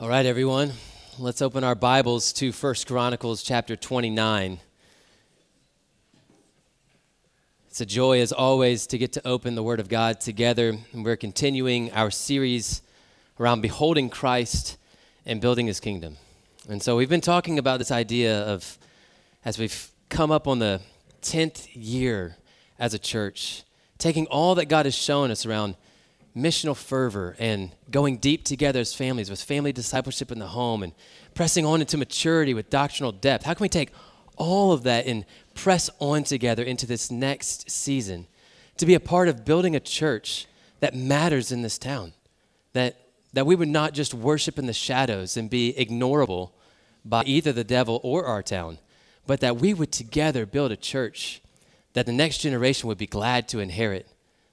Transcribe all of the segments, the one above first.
All right, everyone. Let's open our Bibles to 1 Chronicles chapter 29. It's a joy, as always, to get to open the Word of God together. And we're continuing our series around beholding Christ and building His kingdom. And so we've been talking about this idea of, as we've come up on the 10th year as a church, taking all that God has shown us around missional fervor and going deep together as families with family discipleship in the home and pressing on into maturity with doctrinal depth. How can we take all of that and press on together into this next season to be a part of building a church that matters in this town? That, that we would not just worship in the shadows and be ignorable by either the devil or our town, but that we would together build a church that the next generation would be glad to inherit,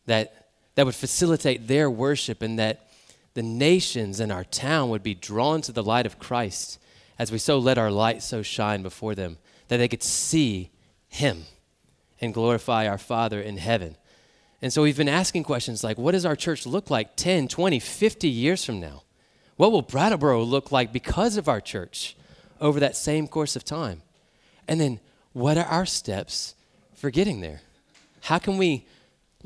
that that would facilitate their worship and that the nations in our town would be drawn to the light of Christ as we so let our light so shine before them that they could see him and glorify our Father in heaven. And so we've been asking questions like what does our church look like 10, 20, 50 years from now? What will Brattleboro look like because of our church over that same course of time? And then what are our steps for getting there? How can we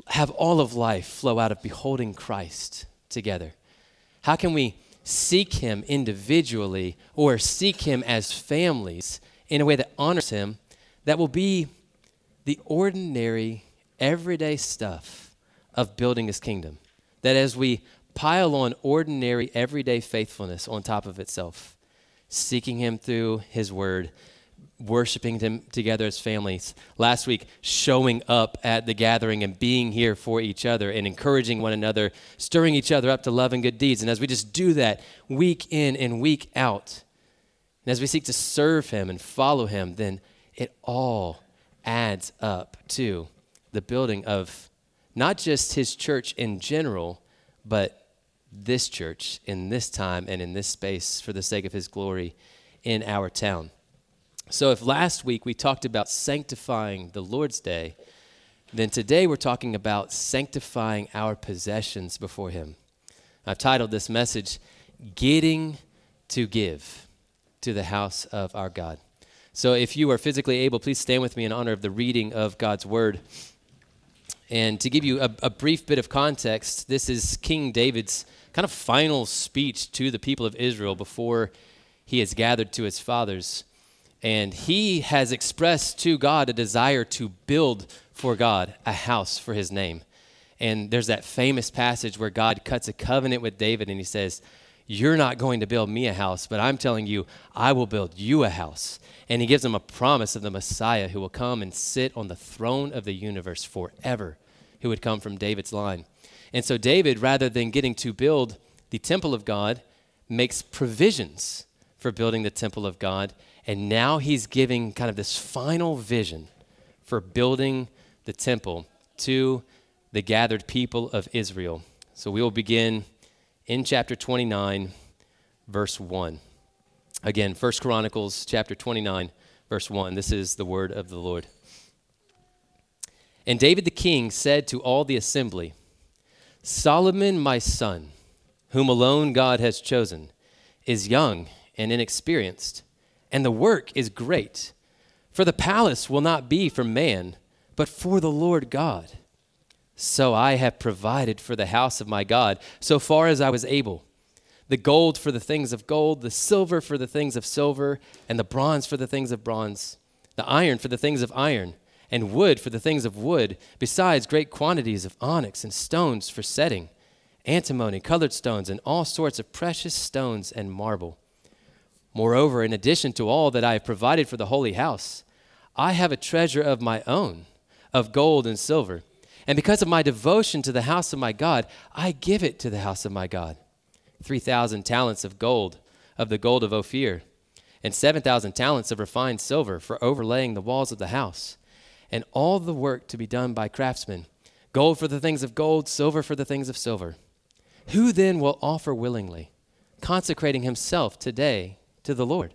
have all of life flow out of beholding Christ together? How can we seek Him individually or seek Him as families in a way that honors Him that will be the ordinary, everyday stuff of building His kingdom? That as we pile on ordinary, everyday faithfulness on top of itself, seeking Him through His Word, worshiping them together as families. Last week, showing up at the gathering and being here for each other and encouraging one another, stirring each other up to love and good deeds. And as we just do that week in and week out, and as we seek to serve Him and follow Him, then it all adds up to the building of not just His church in general, but this church in this time and in this space for the sake of His glory in our town. So, if last week we talked about sanctifying the Lord's Day, then today we're talking about sanctifying our possessions before Him. I've titled this message, Getting to Give to the House of Our God. So, if you are physically able, please stand with me in honor of the reading of God's Word. And to give you a, a brief bit of context, this is King David's kind of final speech to the people of Israel before he is gathered to his fathers. And he has expressed to God a desire to build for God a house for his name. And there's that famous passage where God cuts a covenant with David and he says, You're not going to build me a house, but I'm telling you, I will build you a house. And he gives him a promise of the Messiah who will come and sit on the throne of the universe forever, who would come from David's line. And so, David, rather than getting to build the temple of God, makes provisions for building the temple of God and now he's giving kind of this final vision for building the temple to the gathered people of Israel. So we will begin in chapter 29, verse 1. Again, First Chronicles chapter 29, verse 1. This is the word of the Lord. And David the king said to all the assembly, Solomon, my son, whom alone God has chosen, is young and inexperienced and the work is great. For the palace will not be for man, but for the Lord God. So I have provided for the house of my God, so far as I was able the gold for the things of gold, the silver for the things of silver, and the bronze for the things of bronze, the iron for the things of iron, and wood for the things of wood, besides great quantities of onyx and stones for setting, antimony, colored stones, and all sorts of precious stones and marble. Moreover, in addition to all that I have provided for the holy house, I have a treasure of my own, of gold and silver. And because of my devotion to the house of my God, I give it to the house of my God 3,000 talents of gold, of the gold of Ophir, and 7,000 talents of refined silver for overlaying the walls of the house, and all the work to be done by craftsmen gold for the things of gold, silver for the things of silver. Who then will offer willingly, consecrating himself today to the Lord.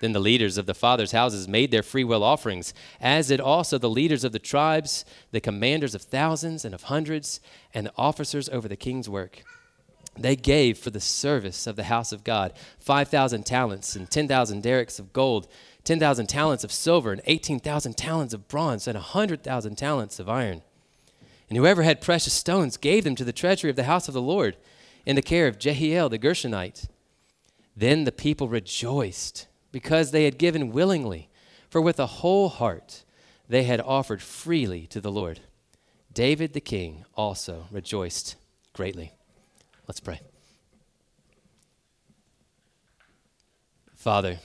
Then the leaders of the fathers' houses made their freewill offerings, as did also the leaders of the tribes, the commanders of thousands and of hundreds, and the officers over the king's work. they gave for the service of the house of God 5,000 talents and 10,000 darics of gold, 10,000 talents of silver, and 18,000 talents of bronze, and 100,000 talents of iron. And whoever had precious stones gave them to the treasury of the house of the Lord in the care of Jehiel the Gershonite. Then the people rejoiced because they had given willingly, for with a whole heart they had offered freely to the Lord. David the king also rejoiced greatly. Let's pray. Father,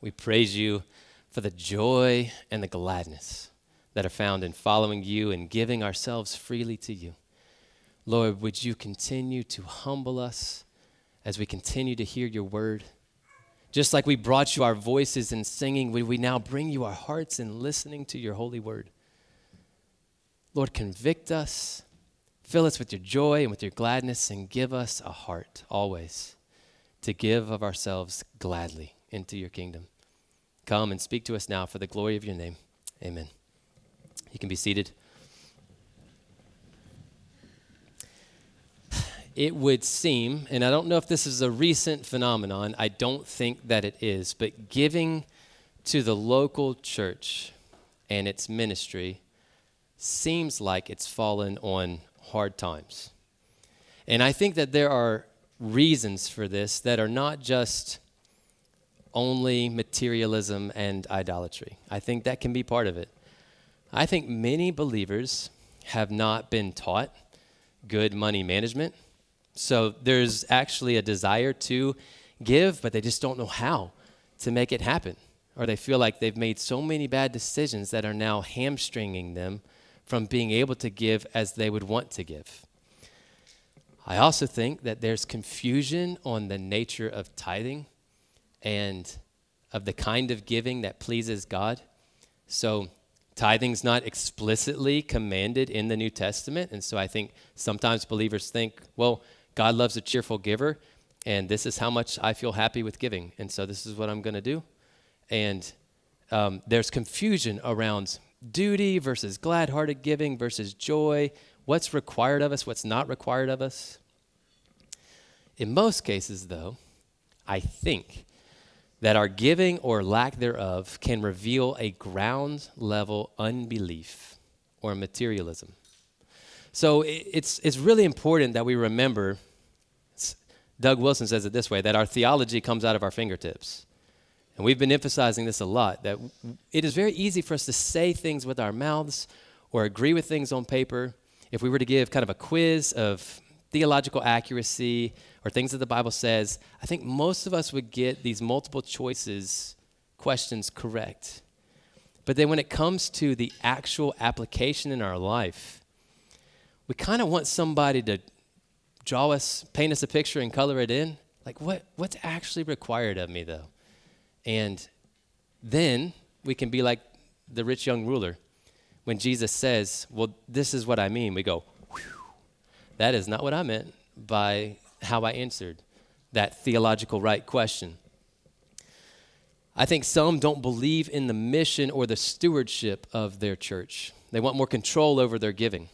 we praise you for the joy and the gladness that are found in following you and giving ourselves freely to you. Lord, would you continue to humble us as we continue to hear your word? Just like we brought you our voices in singing, would we now bring you our hearts in listening to your holy word? Lord, convict us, fill us with your joy and with your gladness, and give us a heart always to give of ourselves gladly into your kingdom. Come and speak to us now for the glory of your name. Amen. You can be seated. It would seem, and I don't know if this is a recent phenomenon, I don't think that it is, but giving to the local church and its ministry seems like it's fallen on hard times. And I think that there are reasons for this that are not just only materialism and idolatry. I think that can be part of it. I think many believers have not been taught good money management. So there's actually a desire to give, but they just don't know how to make it happen. Or they feel like they've made so many bad decisions that are now hamstringing them from being able to give as they would want to give. I also think that there's confusion on the nature of tithing and of the kind of giving that pleases God. So, tithing's not explicitly commanded in the New Testament. And so, I think sometimes believers think, well, God loves a cheerful giver, and this is how much I feel happy with giving. And so, this is what I'm going to do. And um, there's confusion around duty versus glad hearted giving versus joy, what's required of us, what's not required of us. In most cases, though, I think that our giving or lack thereof can reveal a ground level unbelief or materialism. So it's, it's really important that we remember, Doug Wilson says it this way, that our theology comes out of our fingertips. And we've been emphasizing this a lot that it is very easy for us to say things with our mouths or agree with things on paper. If we were to give kind of a quiz of theological accuracy or things that the Bible says, I think most of us would get these multiple choices questions correct. But then when it comes to the actual application in our life, we kind of want somebody to draw us, paint us a picture and color it in. Like what what's actually required of me though? And then we can be like the rich young ruler. When Jesus says, Well, this is what I mean, we go, That is not what I meant by how I answered that theological right question. I think some don't believe in the mission or the stewardship of their church. They want more control over their giving.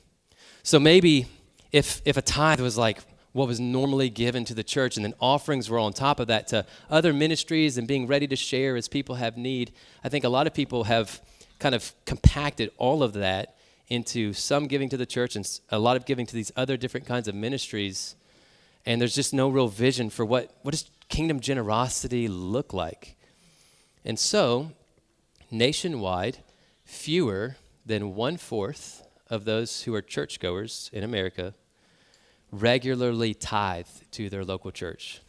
So maybe if, if a tithe was like, what was normally given to the church, and then offerings were on top of that to other ministries and being ready to share as people have need. I think a lot of people have kind of compacted all of that into some giving to the church and a lot of giving to these other different kinds of ministries. And there's just no real vision for what, what does kingdom generosity look like? And so, nationwide, fewer than one fourth of those who are churchgoers in America regularly tithe to their local church.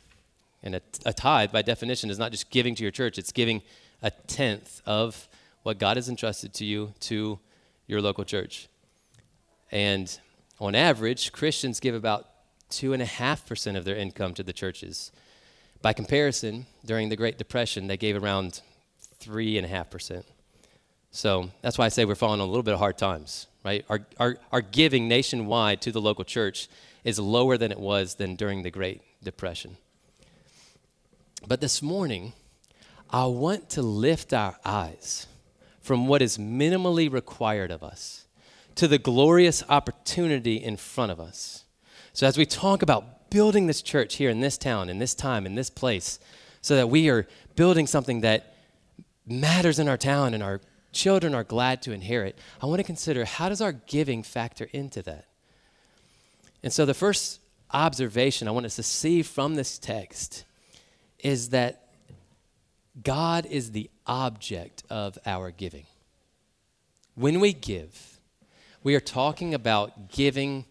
And a, a, tithe, by definition, is not just giving to your church, it's giving a tenth of what God has entrusted to you to your local church. And on average, Christians give about 2.5% of their income to the churches. By comparison, during the Great Depression, they gave around 3.5%. So that's why I say we're falling on a little bit of hard times, right? Our, our, our giving nationwide to the local church is lower than it was than during the Great Depression. But this morning, I want to lift our eyes from what is minimally required of us to the glorious opportunity in front of us. So, as we talk about building this church here in this town, in this time, in this place, so that we are building something that matters in our town and our children are glad to inherit, I want to consider how does our giving factor into that? And so the first observation I want us to see from this text is that God is the object of our giving. When we give, we are talking about giving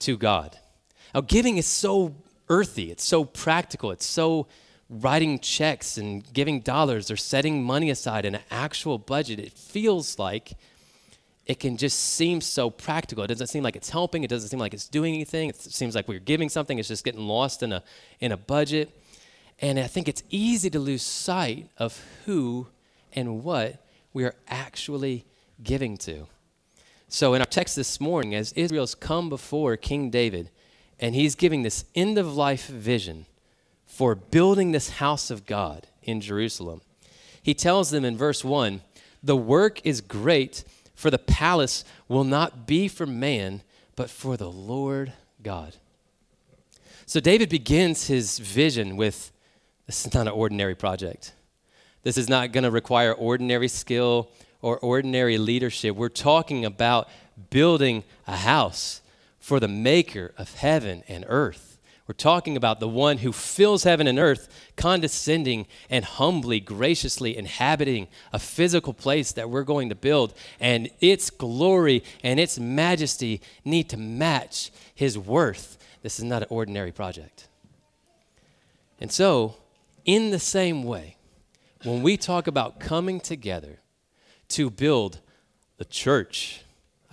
to God. Now, giving is so earthy, it's so practical, it's so writing checks and giving dollars or setting money aside in an actual budget. It feels like it can just seem so practical. It doesn't seem like it's helping. It doesn't seem like it's doing anything. It seems like we're giving something. It's just getting lost in a, in a budget. And I think it's easy to lose sight of who and what we are actually giving to. So, in our text this morning, as Israel's come before King David, and he's giving this end of life vision for building this house of God in Jerusalem, he tells them in verse 1 The work is great, for the palace will not be for man, but for the Lord God. So, David begins his vision with this is not an ordinary project. This is not going to require ordinary skill or ordinary leadership. We're talking about building a house for the maker of heaven and earth. We're talking about the one who fills heaven and earth, condescending and humbly, graciously inhabiting a physical place that we're going to build. And its glory and its majesty need to match his worth. This is not an ordinary project. And so, in the same way, when we talk about coming together to build the church,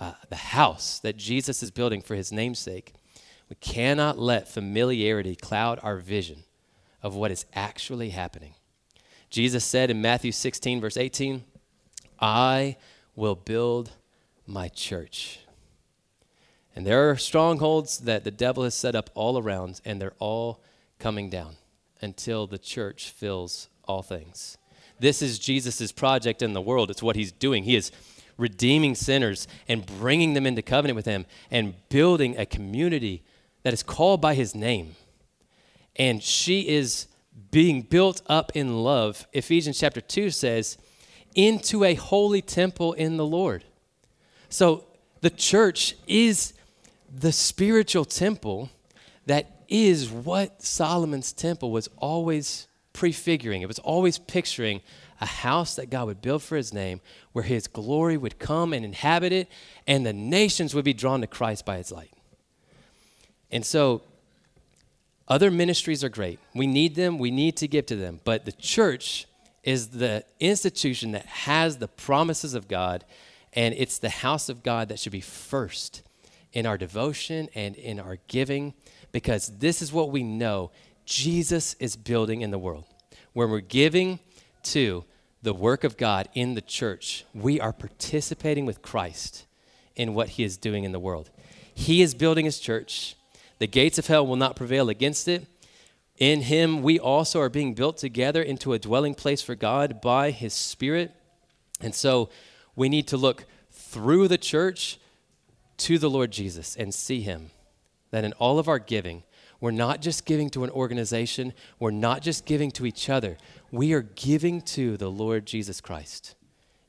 uh, the house that Jesus is building for his namesake, we cannot let familiarity cloud our vision of what is actually happening. Jesus said in Matthew 16, verse 18, I will build my church. And there are strongholds that the devil has set up all around, and they're all coming down until the church fills all things. This is Jesus' project in the world. It's what he's doing. He is redeeming sinners and bringing them into covenant with him and building a community that is called by his name. And she is being built up in love. Ephesians chapter 2 says, into a holy temple in the Lord. So the church is the spiritual temple that is what Solomon's temple was always prefiguring. It was always picturing a house that God would build for his name, where his glory would come and inhabit it, and the nations would be drawn to Christ by its light. And so, other ministries are great. We need them, we need to give to them. But the church is the institution that has the promises of God, and it's the house of God that should be first in our devotion and in our giving because this is what we know Jesus is building in the world. When we're giving to the work of God in the church, we are participating with Christ in what he is doing in the world. He is building his church. The gates of hell will not prevail against it. In him, we also are being built together into a dwelling place for God by his Spirit. And so we need to look through the church to the Lord Jesus and see him that in all of our giving, we're not just giving to an organization, we're not just giving to each other, we are giving to the Lord Jesus Christ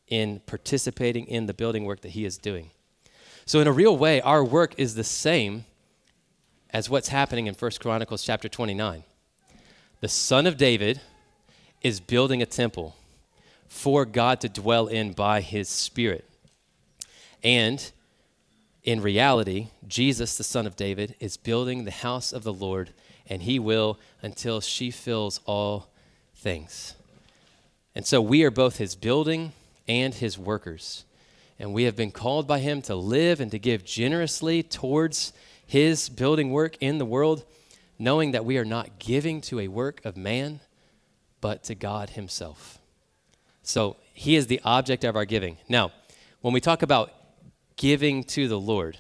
in participating in the building work that He is doing. So, in a real way, our work is the same as what's happening in 1 Chronicles chapter 29. The son of David is building a temple for God to dwell in by His Spirit. And in reality, Jesus, the Son of David, is building the house of the Lord, and he will until she fills all things. And so we are both his building and his workers. And we have been called by him to live and to give generously towards his building work in the world, knowing that we are not giving to a work of man, but to God himself. So he is the object of our giving. Now, when we talk about giving to the Lord.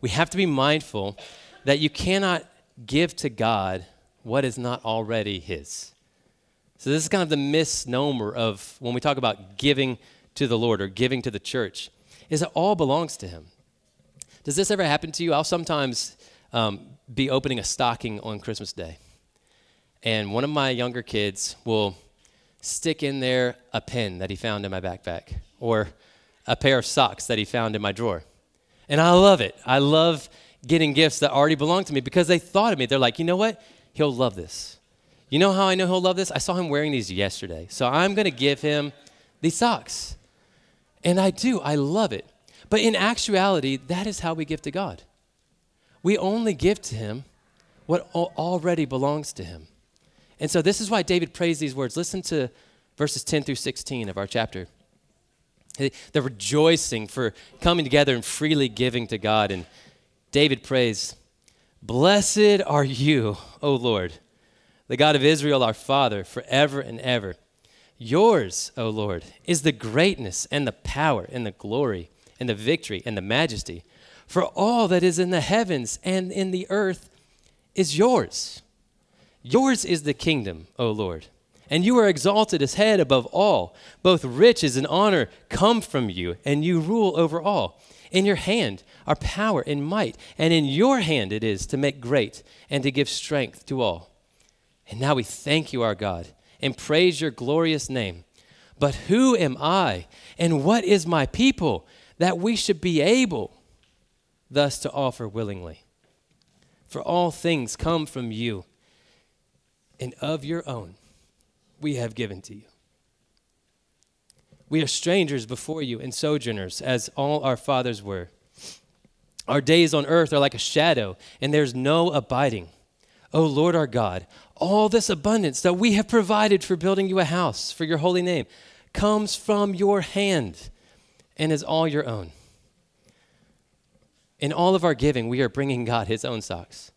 We have to be mindful that you cannot give to God what is not already His. So, this is kind of the misnomer of when we talk about giving to the Lord or giving to the church, is it all belongs to Him. Does this ever happen to you? I'll sometimes um, be opening a stocking on Christmas Day. And one of my younger kids will stick in there a pen that he found in my backpack or a pair of socks that he found in my drawer. And I love it. I love getting gifts that already belong to me because they thought of me. They're like, you know what? He'll love this. You know how I know he'll love this? I saw him wearing these yesterday. So I'm going to give him these socks. And I do. I love it. But in actuality, that is how we give to God. We only give to him what already belongs to him. And so this is why David prays these words. Listen to verses 10 through 16 of our chapter. They're rejoicing for coming together and freely giving to God. And David prays, Blessed are you, O Lord, the God of Israel, our Father, forever and ever. Yours, O Lord, is the greatness and the power and the glory and the victory and the majesty. For all that is in the heavens and in the earth is yours. Yours is the kingdom, O Lord, and you are exalted as head above all. Both riches and honor come from you, and you rule over all. In your hand are power and might, and in your hand it is to make great and to give strength to all. And now we thank you, our God, and praise your glorious name. But who am I, and what is my people, that we should be able thus to offer willingly? For all things come from you, and of your own we have given to you. We are strangers before you and sojourners, as all our fathers were. Our days on earth are like a shadow, and there's no abiding. O Lord our God, all this abundance that we have provided for building you a house for your holy name comes from your hand and is all your own. In all of our giving, we are bringing God his own socks.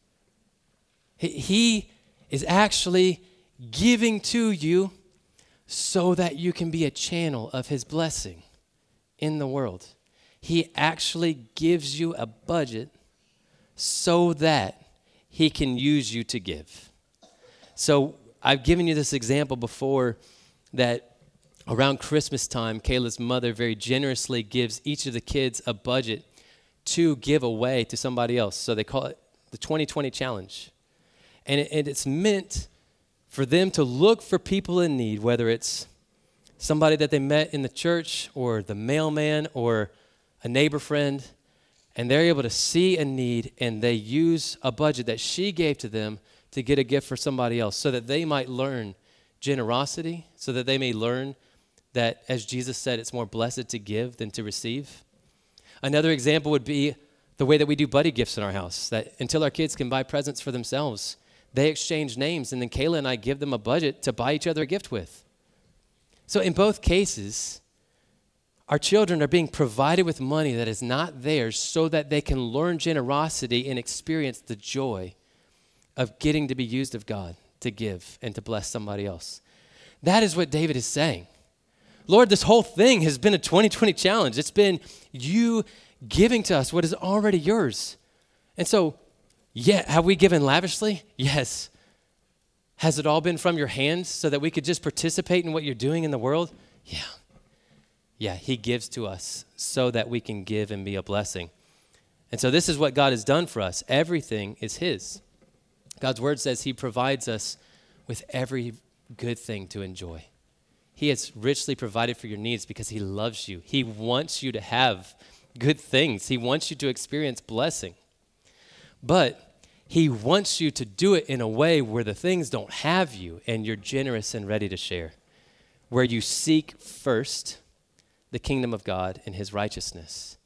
He is actually giving to you so that you can be a channel of His blessing in the world. He actually gives you a budget so that He can use you to give. So I've given you this example before that around Christmas time, Kayla's mother very generously gives each of the kids a budget to give away to somebody else. So they call it the 2020 challenge. And, it, and it's meant for them to look for people in need, whether it's somebody that they met in the church or the mailman or a neighbor friend, and they're able to see a need and they use a budget that she gave to them to get a gift for somebody else so that they might learn generosity, so that they may learn that, as Jesus said, it's more blessed to give than to receive. Another example would be the way that we do buddy gifts in our house, that until our kids can buy presents for themselves, they exchange names, and then Kayla and I give them a budget to buy each other a gift with. So, in both cases, our children are being provided with money that is not theirs so that they can learn generosity and experience the joy of getting to be used of God to give and to bless somebody else. That is what David is saying. Lord, this whole thing has been a 2020 challenge. It's been you giving to us what is already yours. And so yeah, have we given lavishly? Yes. Has it all been from your hands so that we could just participate in what you're doing in the world? Yeah. Yeah, He gives to us so that we can give and be a blessing. And so, this is what God has done for us. Everything is His. God's word says He provides us with every good thing to enjoy. He has richly provided for your needs because He loves you. He wants you to have good things, He wants you to experience blessing. But he wants you to do it in a way where the things don't have you and you're generous and ready to share. Where you seek first the kingdom of God and his righteousness.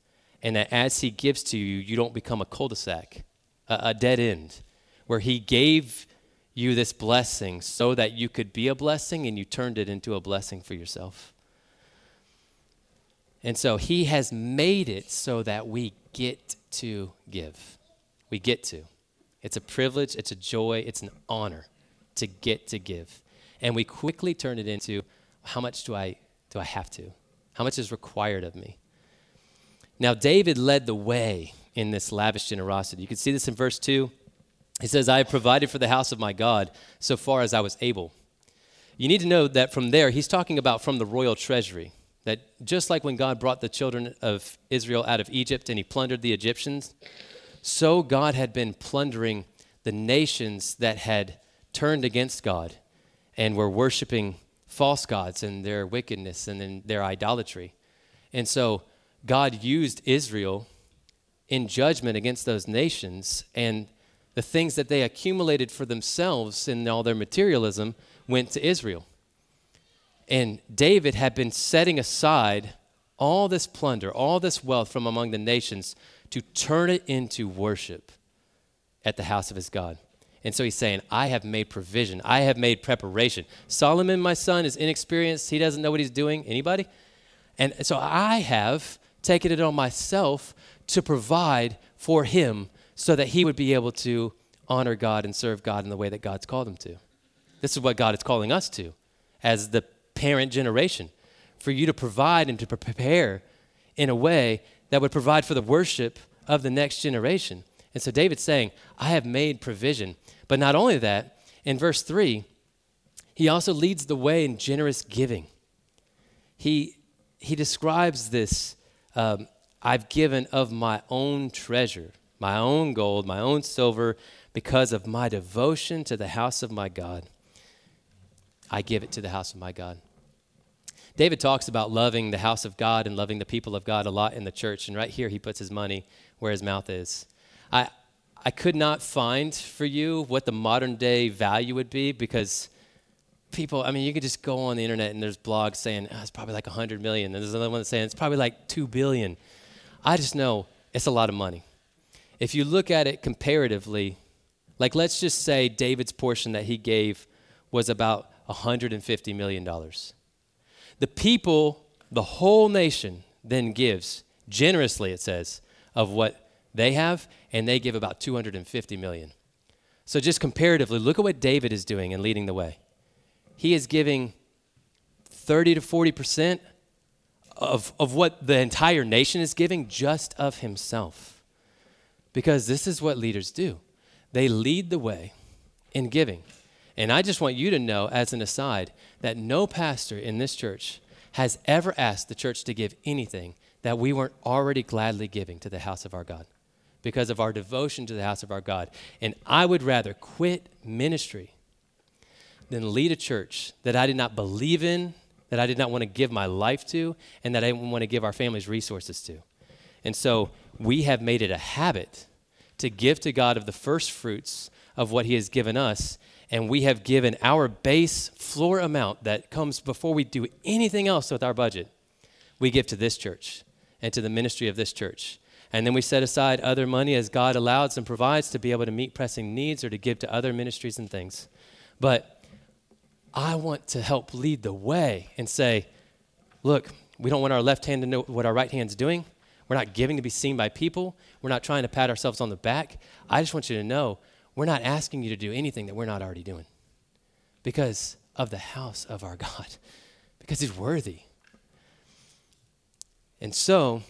And that as he gives to you, you don't become a cul de sac, a, a dead end, where he gave you this blessing so that you could be a blessing and you turned it into a blessing for yourself. And so he has made it so that we get to give. We get to. It's a privilege, it's a joy, it's an honor to get to give. And we quickly turn it into how much do I do I have to? How much is required of me? Now David led the way in this lavish generosity. You can see this in verse 2. He says, I have provided for the house of my God so far as I was able. You need to know that from there, he's talking about from the royal treasury. That just like when God brought the children of Israel out of Egypt and he plundered the Egyptians, so God had been plundering the nations that had turned against God and were worshiping false gods and their wickedness and in their idolatry. And so God used Israel in judgment against those nations, and the things that they accumulated for themselves in all their materialism went to Israel. And David had been setting aside all this plunder, all this wealth from among the nations to turn it into worship at the house of his God. And so he's saying, I have made provision. I have made preparation. Solomon, my son, is inexperienced. He doesn't know what he's doing. Anybody? And so I have taken it on myself to provide for him so that he would be able to honor God and serve God in the way that God's called him to. This is what God is calling us to as the parent generation for you to provide and to prepare in a way that would provide for the worship of the next generation. And so David's saying, I have made provision. But not only that, in verse 3, he also leads the way in generous giving. He, he describes this um, I've given of my own treasure, my own gold, my own silver, because of my devotion to the house of my God. I give it to the house of my God. David talks about loving the house of God and loving the people of God a lot in the church, and right here he puts his money where his mouth is. I, I could not find for you what the modern day value would be because people, I mean, you could just go on the internet and there's blogs saying oh, it's probably like 100 million. And there's another one saying it's probably like 2 billion. I just know it's a lot of money. If you look at it comparatively, like let's just say David's portion that he gave was about $150 million. The people, the whole nation, then gives generously, it says, of what they have, and they give about 250 million. So just comparatively, look at what David is doing and leading the way. He is giving 30 to 40 percent of, of what the entire nation is giving just of himself. Because this is what leaders do. They lead the way in giving. And I just want you to know, as an aside, that no pastor in this church has ever asked the church to give anything that we weren't already gladly giving to the house of our God because of our devotion to the house of our God. And I would rather quit ministry than lead a church that I did not believe in, that I did not want to give my life to, and that I didn't want to give our families resources to. And so we have made it a habit to give to God of the first fruits of what He has given us. And we have given our base floor amount that comes before we do anything else with our budget. We give to this church and to the ministry of this church. And then we set aside other money as God allows and provides to be able to meet pressing needs or to give to other ministries and things. But I want to help lead the way and say, look, we don't want our left hand to know what our right hand's doing. We're not giving to be seen by people. We're not trying to pat ourselves on the back. I just want you to know we're not asking you to do anything that we're not already doing because of the house of our God, because He's worthy. And so,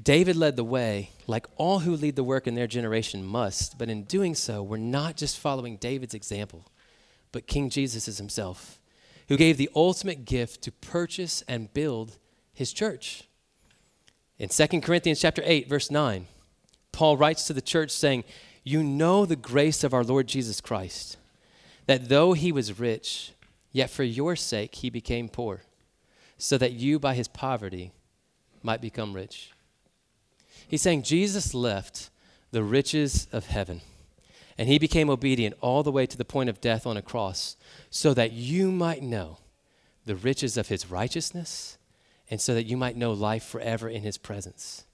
David led the way, like all who lead the work in their generation must, but in doing so, we're not just following David's example, but King Jesus is himself, who gave the ultimate gift to purchase and build his church. In 2 Corinthians chapter 8, verse 9, Paul writes to the church saying, You know the grace of our Lord Jesus Christ, that though he was rich, yet for your sake he became poor, so that you by his poverty might become rich. He's saying Jesus left the riches of heaven and he became obedient all the way to the point of death on a cross so that you might know the riches of his righteousness and so that you might know life forever in his presence.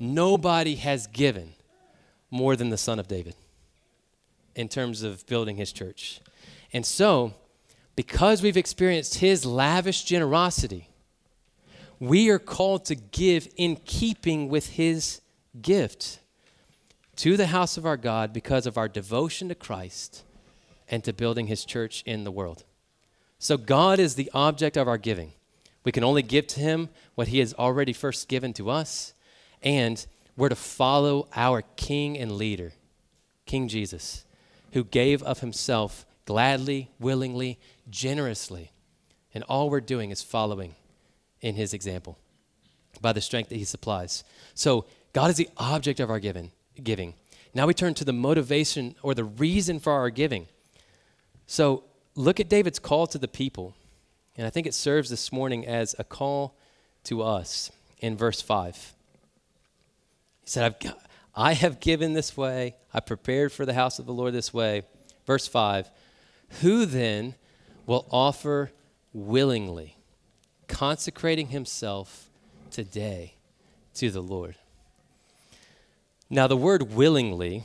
Nobody has given more than the Son of David in terms of building his church. And so, because we've experienced his lavish generosity, we are called to give in keeping with his gift to the house of our God because of our devotion to Christ and to building his church in the world. So, God is the object of our giving. We can only give to him what he has already first given to us, and we're to follow our King and leader, King Jesus, who gave of himself gladly, willingly, generously. And all we're doing is following in his example by the strength that he supplies. So God is the object of our giving. giving. Now we turn to the motivation or the reason for our giving. So look at David's call to the people. And I think it serves this morning as a call to us in verse 5. He said, I've, I have given this way, I prepared for the house of the Lord this way. Verse 5 Who then will offer willingly, consecrating himself today to the Lord? Now, the word willingly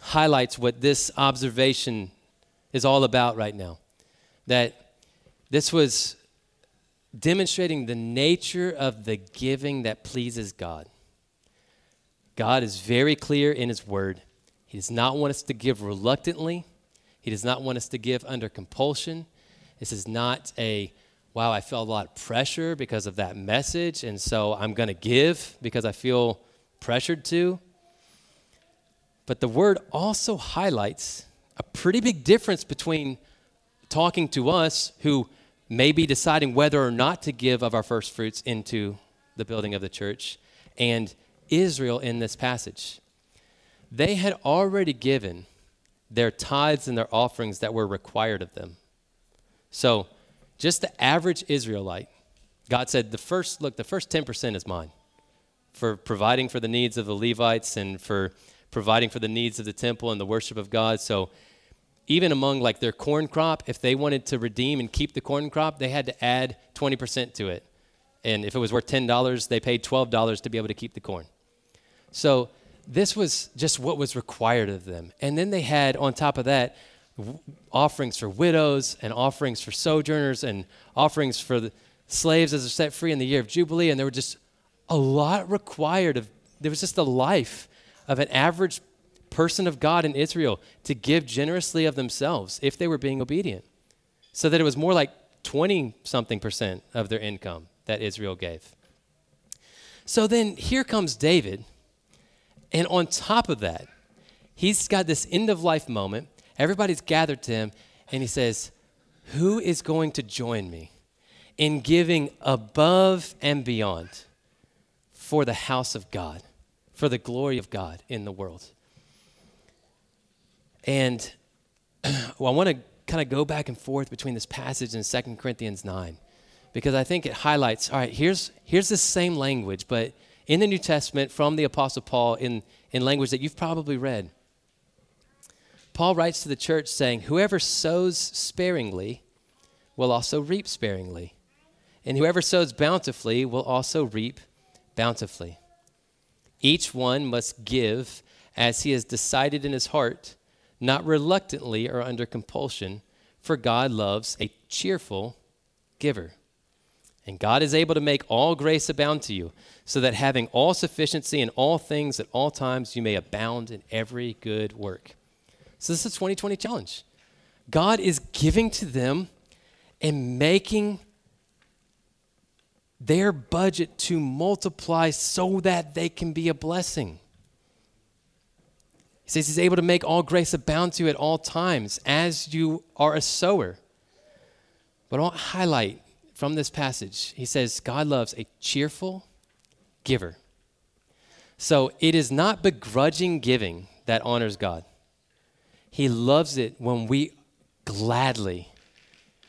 highlights what this observation is all about right now. That this was demonstrating the nature of the giving that pleases God. God is very clear in His Word. He does not want us to give reluctantly, He does not want us to give under compulsion. This is not a, wow, I felt a lot of pressure because of that message, and so I'm going to give because I feel pressured to. But the Word also highlights a pretty big difference between talking to us who may be deciding whether or not to give of our first fruits into the building of the church and Israel in this passage. They had already given their tithes and their offerings that were required of them. So, just the average Israelite, God said, the first, look, the first 10% is mine for providing for the needs of the Levites and for providing for the needs of the temple and the worship of God. So, even among like their corn crop, if they wanted to redeem and keep the corn crop, they had to add 20% to it. And if it was worth $10, they paid $12 to be able to keep the corn. So this was just what was required of them. And then they had, on top of that, offerings for widows and offerings for sojourners and offerings for the slaves as they're set free in the year of Jubilee. And there were just a lot required of, there was just the life of an average person of God in Israel to give generously of themselves if they were being obedient. So that it was more like 20 something percent of their income that Israel gave. So then here comes David, and on top of that, he's got this end of life moment. Everybody's gathered to him, and he says, Who is going to join me in giving above and beyond for the house of God, for the glory of God in the world? And well, I want to kind of go back and forth between this passage and 2 Corinthians 9 because I think it highlights all right, here's, here's the same language, but in the New Testament from the Apostle Paul in, in language that you've probably read. Paul writes to the church saying, Whoever sows sparingly will also reap sparingly, and whoever sows bountifully will also reap bountifully. Each one must give as he has decided in his heart not reluctantly or under compulsion, for God loves a cheerful giver. And God is able to make all grace abound to you, so that having all sufficiency in all things at all times, you may abound in every good work. So, this is a 2020 challenge. God is giving to them and making their budget to multiply so that they can be a blessing. He says he's able to make all grace abound to you at all times as you are a sower. But I want to highlight from this passage, he says God loves a cheerful giver. So it is not begrudging giving that honors God. He loves it when we gladly,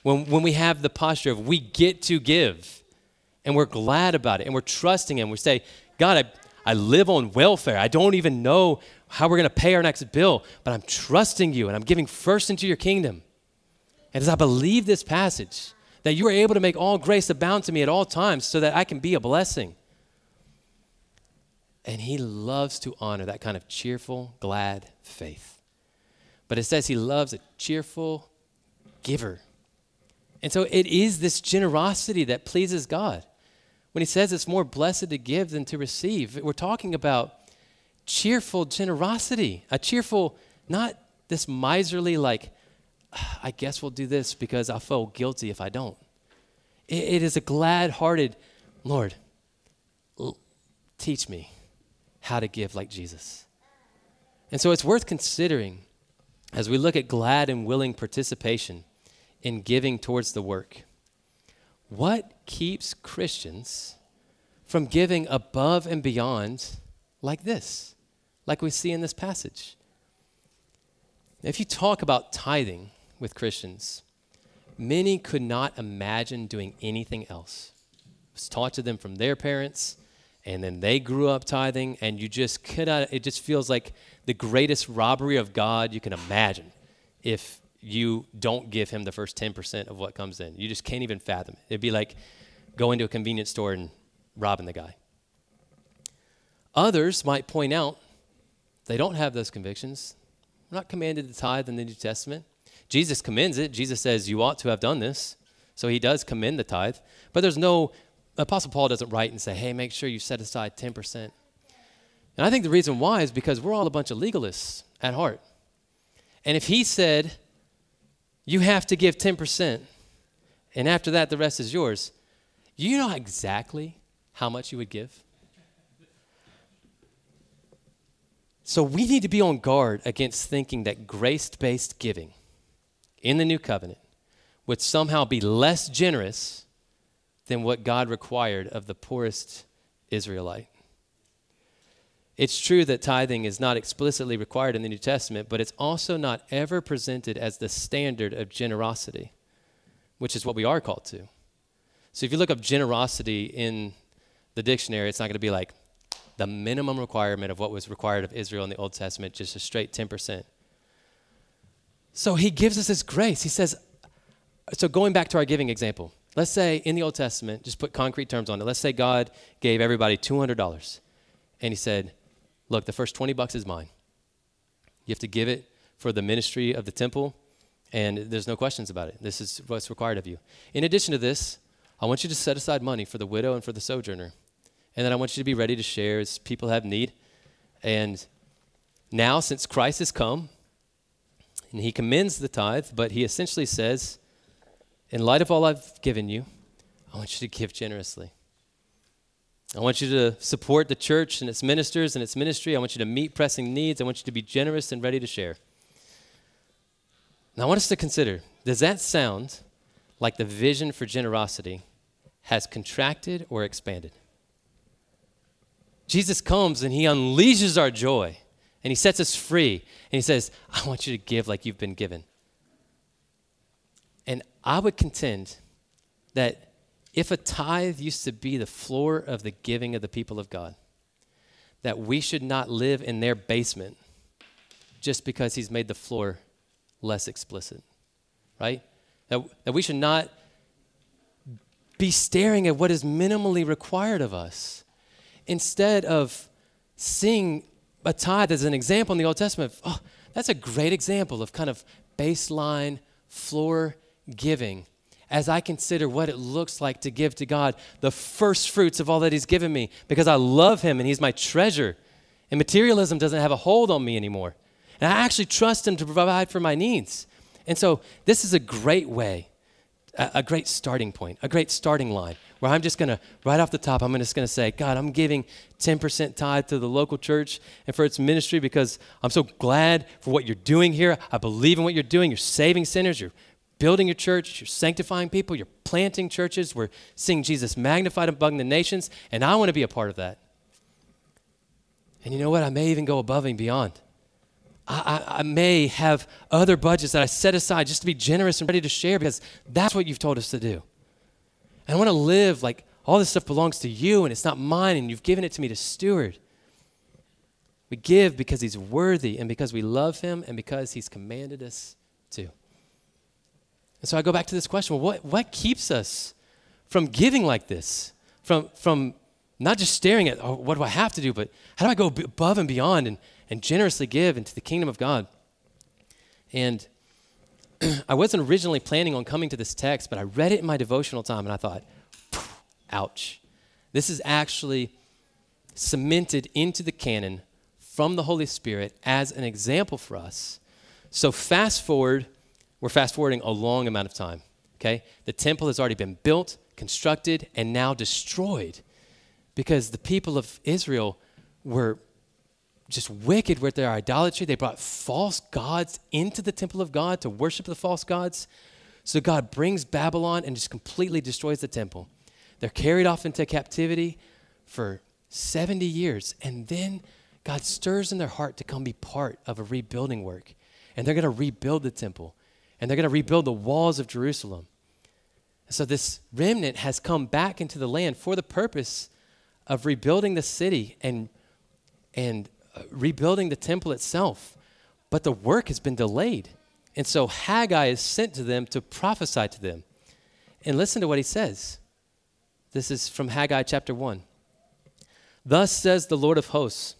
when, when we have the posture of we get to give and we're glad about it and we're trusting Him. We say, God, I, I live on welfare. I don't even know how we're going to pay our next bill, but I'm trusting you and I'm giving first into your kingdom. And as I believe this passage, that you are able to make all grace abound to me at all times so that I can be a blessing. And he loves to honor that kind of cheerful, glad faith. But it says he loves a cheerful giver. And so it is this generosity that pleases God. When he says it's more blessed to give than to receive, we're talking about cheerful generosity, a cheerful, not this miserly, like, ah, I guess we'll do this because I feel guilty if I don't. it, it is a glad hearted, Lord, l- teach me how to give like Jesus. And so it's worth considering as we look at glad and willing participation in giving towards the work. What keeps Christians from giving above and beyond like this? Like we see in this passage. If you talk about tithing with Christians, many could not imagine doing anything else. It was taught to them from their parents, and then they grew up tithing, and you just cannot, it just feels like the greatest robbery of God you can imagine if you don't give him the first 10% of what comes in. You just can't even fathom it. It'd be like going to a convenience store and robbing the guy. Others might point out they don't have those convictions. We're not commanded to tithe in the New Testament. Jesus commends it. Jesus says, You ought to have done this. So he does commend the tithe. But there's no, Apostle Paul doesn't write and say, Hey, make sure you set aside 10%. And I think the reason why is because we're all a bunch of legalists at heart. And if he said, You have to give 10%, and after that, the rest is yours, you know exactly how much you would give? So we need to be on guard against thinking that grace based giving in the new covenant would somehow be less generous than what God required of the poorest Israelite. It's true that tithing is not explicitly required in the New Testament, but it's also not ever presented as the standard of generosity, which is what we are called to. So if you look up generosity in the dictionary, it's not going to be like the minimum requirement of what was required of Israel in the Old Testament, just a straight 10%. So he gives us this grace. He says, so going back to our giving example, let's say in the Old Testament, just put concrete terms on it. Let's say God gave everybody $200 and he said, look, the first 20 bucks is mine. You have to give it for the ministry of the temple, and there's no questions about it. This is what's required of you. In addition to this, I want you to set aside money for the widow and for the sojourner. And then I want you to be ready to share as people have need. And now, since Christ has come, and he commends the tithe, but he essentially says, in light of all I've given you, I want you to give generously. I want you to support the church and its ministers and its ministry. I want you to meet pressing needs. I want you to be generous and ready to share. Now, I want us to consider does that sound like the vision for generosity has contracted or expanded? Jesus comes and he unleashes our joy and he sets us free and he says, I want you to give like you've been given. And I would contend that if a tithe used to be the floor of the giving of the people of God, that we should not live in their basement just because he's made the floor less explicit, right? That, that we should not be staring at what is minimally required of us instead of seeing a tithe as an example in the Old Testament, oh, that's a great example of kind of baseline floor giving as I consider what it looks like to give to God the first fruits of all that He's given me because I love Him and He's my treasure. And materialism doesn't have a hold on me anymore. And I actually trust Him to provide for my needs. And so this is a great way, a, a great starting point, a great starting line where I'm just going to, right off the top, I'm just going to say, God, I'm giving 10% tithe to the local church and for its ministry because I'm so glad for what you're doing here. I believe in what you're doing. You're saving sinners. You're building your church. You're sanctifying people. You're planting churches. We're seeing Jesus magnified among the nations. And I want to be a part of that. And you know what? I may even go above and beyond. I, I, I, may have other budgets that I set aside just to be generous and ready to share because that's what you've told us to do. I want to live like all this stuff belongs to you and it's not mine and you've given it to me to steward. We give because he's worthy and because we love him and because he's commanded us to. And so I go back to this question well, what, what keeps us from giving like this? From, from not just staring at oh, what do I have to do, but how do I go above and beyond and, and generously give into the kingdom of God? And I wasn't originally planning on coming to this text, but I read it in my devotional time and I thought, ouch. This is actually cemented into the canon from the Holy Spirit as an example for us. So, fast forward, we're fast forwarding a long amount of time, okay? The temple has already been built, constructed, and now destroyed because the people of Israel were just wicked with their idolatry. They brought false gods into the temple of God to worship the false gods. So God brings Babylon and just completely destroys the temple. They're carried off into captivity for 70 years. And then God stirs in their heart to come be part of a rebuilding work. And they're going to rebuild the temple, and they're going to rebuild the walls of Jerusalem. So this remnant has come back into the land for the purpose of rebuilding the city and, and rebuilding the temple itself. But the work has been delayed. And so Haggai is sent to them to prophesy to them. And listen to what he says. This is from Haggai chapter 1. Thus says the Lord of hosts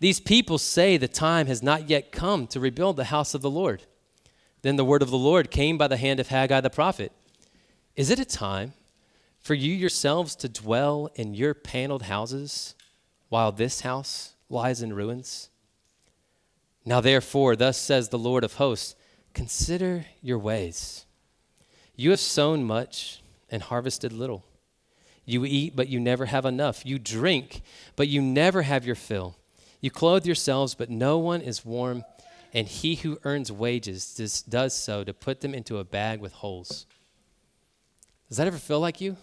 These people say the time has not yet come to rebuild the house of the Lord. Then the word of the Lord came by the hand of Haggai the prophet. Is it a time for you yourselves to dwell in your paneled houses while this house lies in ruins? Now, therefore, thus says the Lord of hosts consider your ways. You have sown much and harvested little. You eat, but you never have enough. You drink, but you never have your fill. You clothe yourselves, but no one is warm. And he who earns wages does, so to put them into a bag with holes. Does that ever feel like you?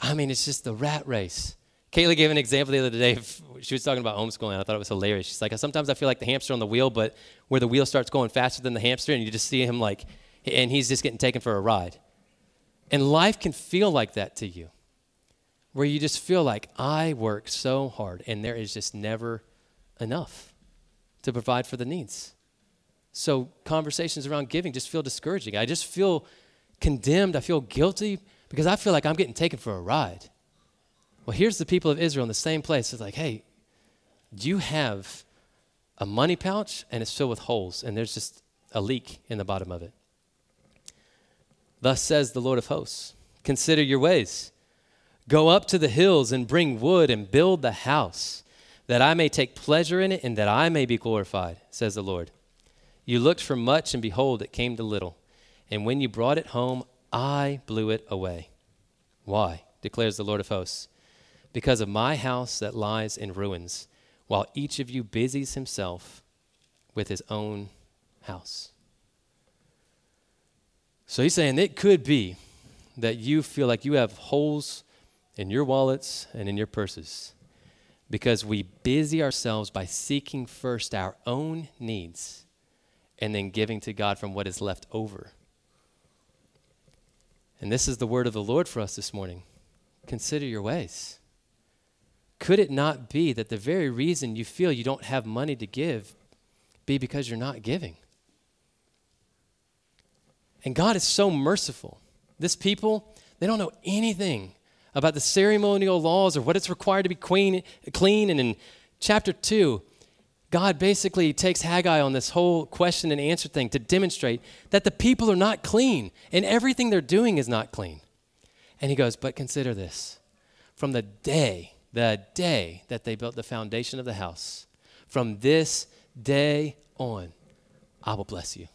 I mean, it's just the rat race. Kaylee gave an example the other day. She was talking about homeschooling. I thought it was hilarious. She's like, sometimes I feel like the hamster on the wheel, but where the wheel starts going faster than the hamster, and you just see him like, and he's just getting taken for a ride. And life can feel like that to you where you just feel like I work so hard and there is just never enough to provide for the needs. So conversations around giving just feel discouraging. I just feel condemned. I feel guilty because I feel like I'm getting taken for a ride. Well, here's the people of Israel in the same place. It's like, hey, do you have a money pouch and it's filled with holes and there's just a leak in the bottom of it. Thus says the Lord of hosts Consider your ways. Go up to the hills and bring wood and build the house, that I may take pleasure in it and that I may be glorified, says the Lord. You looked for much, and behold, it came to little. And when you brought it home, I blew it away. Why? declares the Lord of hosts. Because of my house that lies in ruins, while each of you busies himself with his own house. So he's saying it could be that you feel like you have holes in your wallets and in your purses because we busy ourselves by seeking first our own needs and then giving to God from what is left over. And this is the word of the Lord for us this morning. Consider your ways. Could it not be that the very reason you feel you don't have money to give be because you're not giving? And God is so merciful. This people, they don't know anything about the ceremonial laws or what it's required to be clean, clean. And in chapter 2, God basically takes Haggai on this whole question and answer thing to demonstrate that the people are not clean and everything they're doing is not clean. And he goes, But consider this from the day, the day that they built the foundation of the house, from this day on, I will bless you.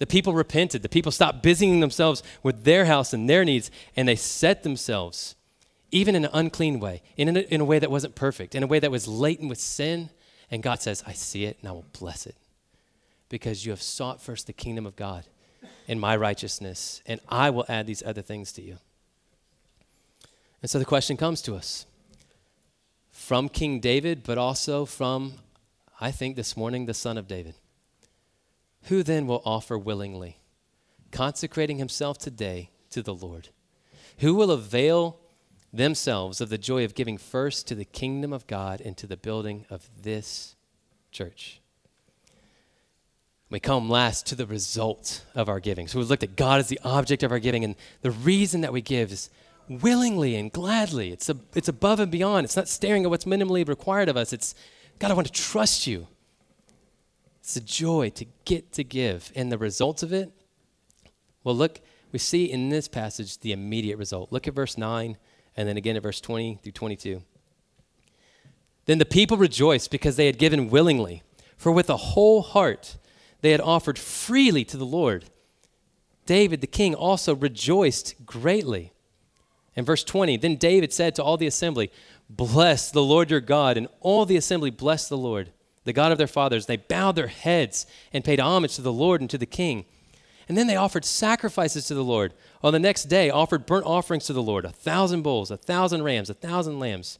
The people repented. The people stopped busying themselves with their house and their needs, and they set themselves, even in an unclean way, in a, in a way that wasn't perfect, in a way that was latent with sin. And God says, I see it and I will bless it because you have sought first the kingdom of God and my righteousness, and I will add these other things to you. And so the question comes to us from King David, but also from, I think this morning, the son of David. Who then will offer willingly, consecrating himself today to the Lord? Who will avail themselves of the joy of giving first to the kingdom of God and to the building of this church? We come last to the result of our giving. So we've looked at God as the object of our giving, and the reason that we give is willingly and gladly. It's, a, it's above and beyond. It's not staring at what's minimally required of us. It's, God, I want to trust you. It's a joy to get to give. And the results of it, well, look, we see in this passage the immediate result. Look at verse 9 and then again at verse 20 through 22. Then the people rejoiced because they had given willingly, for with a whole heart they had offered freely to the Lord. David the king also rejoiced greatly. In verse 20, then David said to all the assembly, Bless the Lord your God. And all the assembly blessed the Lord the God of their fathers. They bowed their heads and paid homage to the Lord and to the king. And then they offered sacrifices to the Lord. On the next day, offered burnt offerings to the Lord a thousand bulls, a thousand rams, a thousand lambs.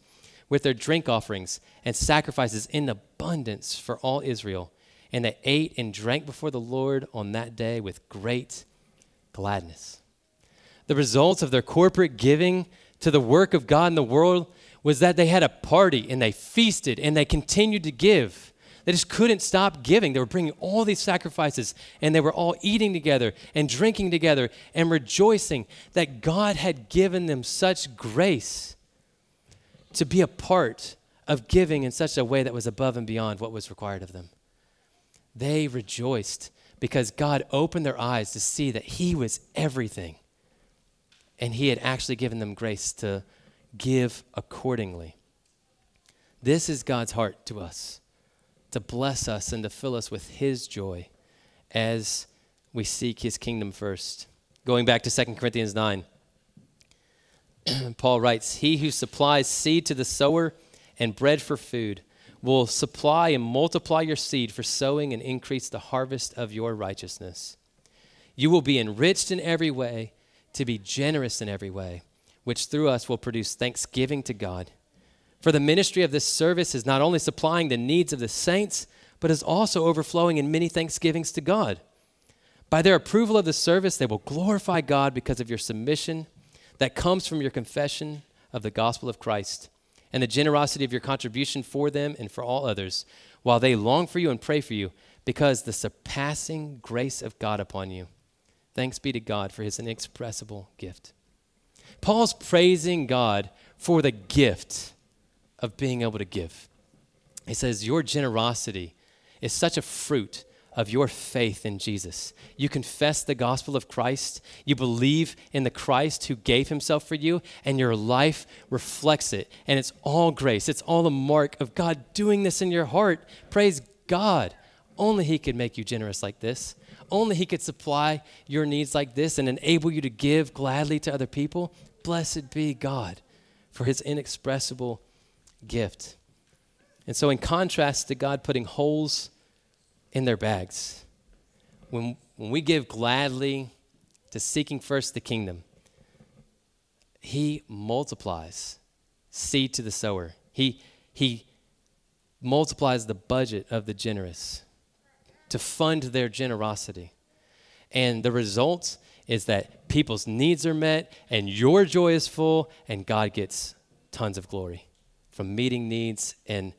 with their drink offerings and sacrifices in abundance for all Israel. And they ate and drank before the Lord on that day with great gladness. The results of their corporate giving to the work of God in the world was that they had a party and they feasted and they continued to give. They just couldn't stop giving. They were bringing all these sacrifices and they were all eating together and drinking together and rejoicing that God had given them such grace to be a part of giving in such a way that was above and beyond what was required of them. They rejoiced because God opened their eyes to see that He was everything. And He had actually given them grace to give accordingly. This is God's heart to us to bless us and to fill us with His joy as we seek His kingdom first. Going back to 2 Corinthians 9, Paul writes, He who supplies seed to the sower and bread for food will supply and multiply your seed for sowing and increase the harvest of your righteousness. You will be enriched in every way, to be generous in every way, which through us will produce thanksgiving to God. For the ministry of this service is not only supplying the needs of the saints, but is also overflowing in many thanksgivings to God. By their approval of the service, they will glorify God because of your submission that comes from your confession of the gospel of Christ and the generosity of your contribution for them and for all others, while they long for you and pray for you because the surpassing grace of God upon you. Thanks be to God for his inexpressible gift. Paul's praising God for the gift of being able to give. He says, Your generosity is such a fruit of your faith in Jesus. You confess the gospel of Christ, you believe in the Christ who gave himself for you, and your life reflects it. And it's all grace, it's all a mark of God doing this in your heart. Praise God. Only He could make you generous like this. Only He could supply your needs like this and enable you to give gladly to other people. Blessed be God for His inexpressible gift. And so, in contrast to God putting holes in their bags, when, when we give gladly to seeking first the kingdom, He multiplies seed to the sower. He, he multiplies the budget of the generous to fund their generosity. And the result is that people's needs are met, and your joy is full, and God gets tons of glory from meeting needs and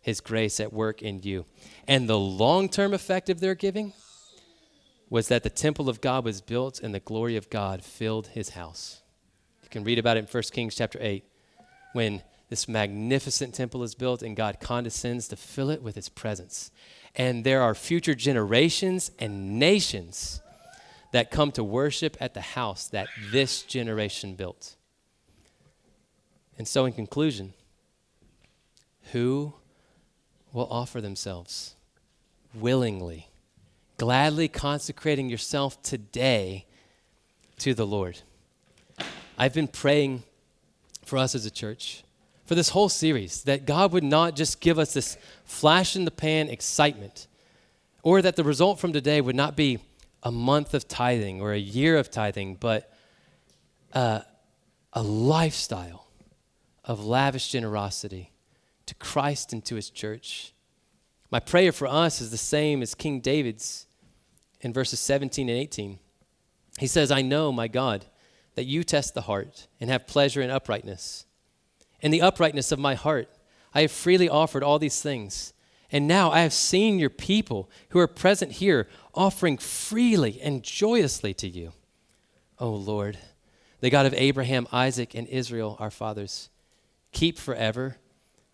His grace at work in you. And the long term effect of their giving was that the temple of God was built and the glory of God filled His house. You can read about it in 1 Kings chapter 8 when this magnificent temple is built and God condescends to fill it with His presence. And there are future generations and nations that come to worship at the house that this generation built. And so, in conclusion, who will offer themselves willingly, gladly consecrating yourself today to the Lord. I've been praying for us as a church for this whole series that God would not just give us this flash in the pan excitement, or that the result from today would not be a month of tithing or a year of tithing, but uh, a lifestyle of lavish generosity to Christ and to his church. My prayer for us is the same as King David's in verses 17 and 18. He says, I know, my God, that you test the heart and have pleasure in uprightness. In the uprightness of my heart, I have freely offered all these things. And now I have seen your people who are present here offering freely and joyously to you. O Lord, the God of Abraham, Isaac, and Israel, our fathers, keep forever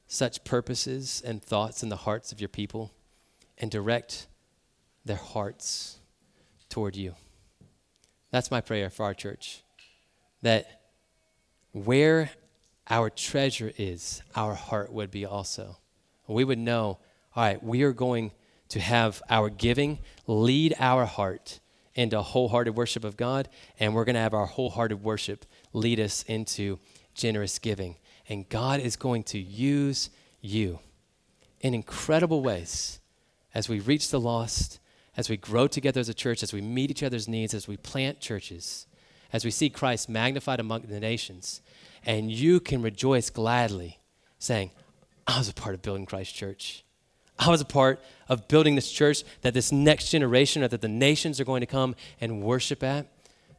such purposes and thoughts in the hearts of your people and direct their hearts toward you. That's my prayer for our church. That where our treasure is, our heart would be also. We would know, all right, we are going to have our giving lead our heart into wholehearted worship of God, and we're going to have our wholehearted worship lead us into generous giving. And God is going to use you in incredible ways as we reach the lost, as we grow together as a church, as we meet each other's needs, as we plant churches, as we see Christ magnified among the nations. And you can rejoice gladly saying, I was a part of building Christ Church. I was a part of building this church that this next generation or that the nations are going to come and worship at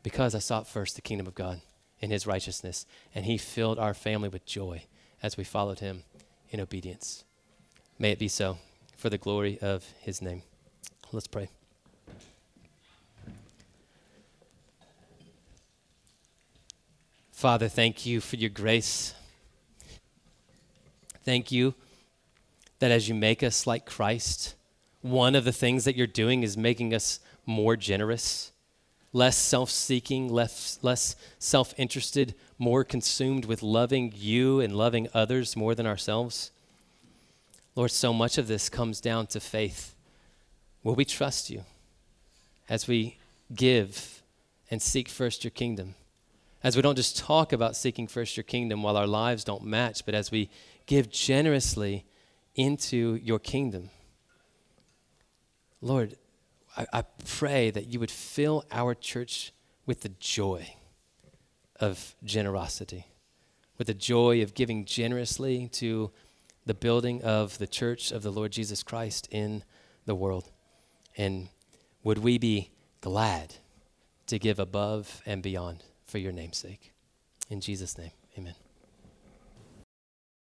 because I sought first the kingdom of God and his righteousness. And he filled our family with joy as we followed him in obedience. May it be so for the glory of his name. Let's pray. Father, thank you for your grace. Thank you that as you make us like Christ, one of the things that you're doing is making us more generous, less self seeking, less, less self interested, more consumed with loving you and loving others more than ourselves. Lord, so much of this comes down to faith. Will we trust you as we give and seek first your kingdom? As we don't just talk about seeking first your kingdom while our lives don't match, but as we give generously into your kingdom. Lord, I, I, pray that you would fill our church with the joy of generosity, with the joy of giving generously to the building of the church of the Lord Jesus Christ in the world. And would we be glad to give above and beyond for your name's sake? In Jesus' name, amen.